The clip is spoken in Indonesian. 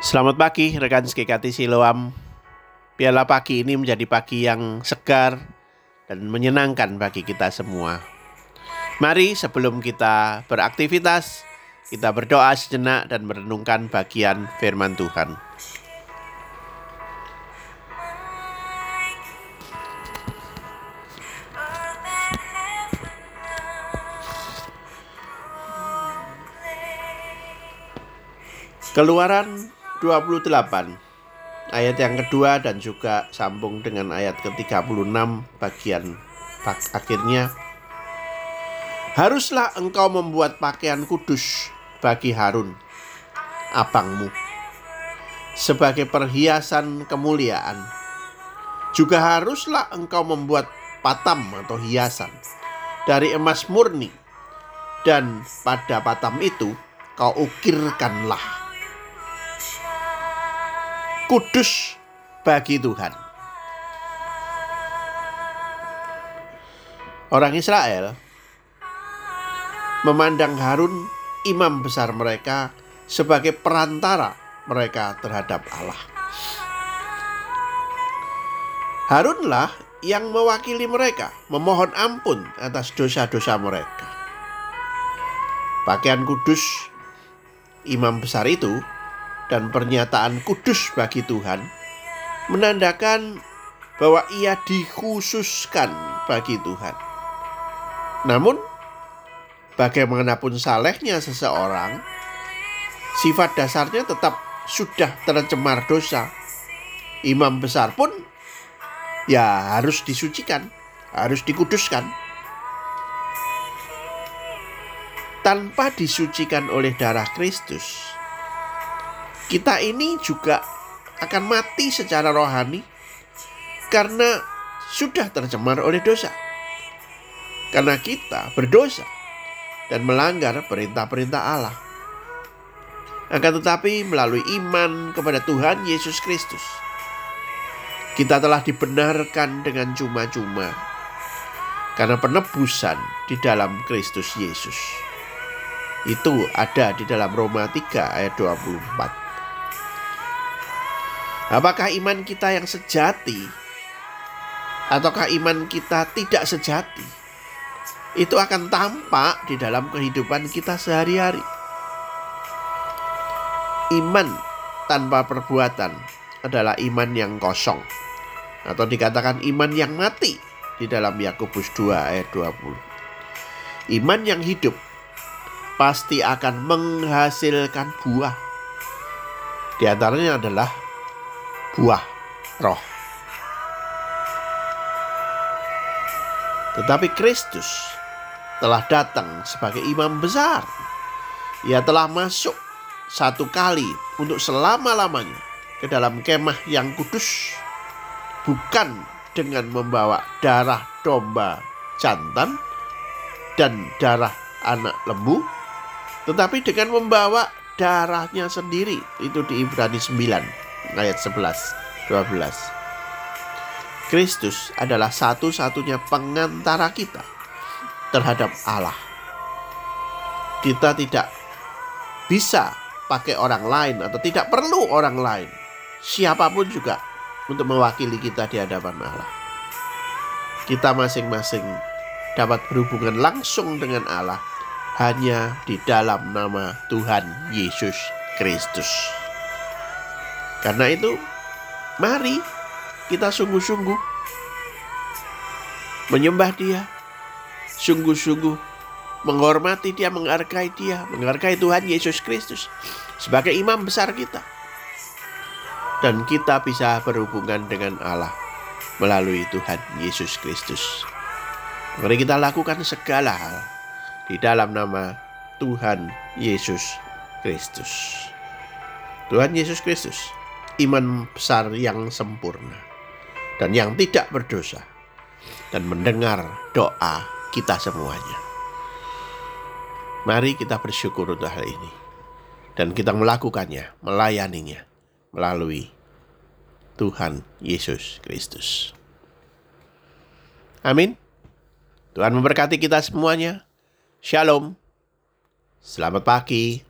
Selamat pagi rekan SKKT Siloam. Biarlah pagi ini menjadi pagi yang segar dan menyenangkan bagi kita semua. Mari sebelum kita beraktivitas, kita berdoa sejenak dan merenungkan bagian firman Tuhan. Keluaran 28 ayat yang kedua dan juga sambung dengan ayat ke-36 bagian akhirnya. Haruslah engkau membuat pakaian kudus bagi Harun abangmu sebagai perhiasan kemuliaan. Juga haruslah engkau membuat patam atau hiasan dari emas murni. Dan pada patam itu kau ukirkanlah kudus bagi Tuhan. Orang Israel memandang Harun imam besar mereka sebagai perantara mereka terhadap Allah. Harunlah yang mewakili mereka, memohon ampun atas dosa-dosa mereka. Pakaian kudus imam besar itu dan pernyataan kudus bagi Tuhan menandakan bahwa ia dikhususkan bagi Tuhan. Namun, bagaimanapun salehnya seseorang, sifat dasarnya tetap sudah tercemar dosa. Imam besar pun ya harus disucikan, harus dikuduskan. Tanpa disucikan oleh darah Kristus, kita ini juga akan mati secara rohani karena sudah tercemar oleh dosa. Karena kita berdosa dan melanggar perintah-perintah Allah. Akan tetapi melalui iman kepada Tuhan Yesus Kristus, kita telah dibenarkan dengan cuma-cuma karena penebusan di dalam Kristus Yesus. Itu ada di dalam Roma 3 ayat 24. Apakah iman kita yang sejati ataukah iman kita tidak sejati? Itu akan tampak di dalam kehidupan kita sehari-hari. Iman tanpa perbuatan adalah iman yang kosong atau dikatakan iman yang mati di dalam Yakobus 2 ayat 20. Iman yang hidup pasti akan menghasilkan buah. Di antaranya adalah buah roh. Tetapi Kristus telah datang sebagai imam besar. Ia telah masuk satu kali untuk selama-lamanya ke dalam kemah yang kudus. Bukan dengan membawa darah domba jantan dan darah anak lembu, tetapi dengan membawa darahnya sendiri. Itu di Ibrani 9 ayat 11 12 Kristus adalah satu-satunya pengantara kita terhadap Allah. Kita tidak bisa pakai orang lain atau tidak perlu orang lain. Siapa pun juga untuk mewakili kita di hadapan Allah. Kita masing-masing dapat berhubungan langsung dengan Allah hanya di dalam nama Tuhan Yesus Kristus. Karena itu, mari kita sungguh-sungguh menyembah Dia, sungguh-sungguh menghormati Dia, menghargai Dia, menghargai Tuhan Yesus Kristus sebagai imam besar kita. Dan kita bisa berhubungan dengan Allah melalui Tuhan Yesus Kristus. Mari kita lakukan segala hal di dalam nama Tuhan Yesus Kristus. Tuhan Yesus Kristus iman besar yang sempurna dan yang tidak berdosa dan mendengar doa kita semuanya. Mari kita bersyukur untuk hal ini dan kita melakukannya, melayaninya melalui Tuhan Yesus Kristus. Amin. Tuhan memberkati kita semuanya. Shalom. Selamat pagi.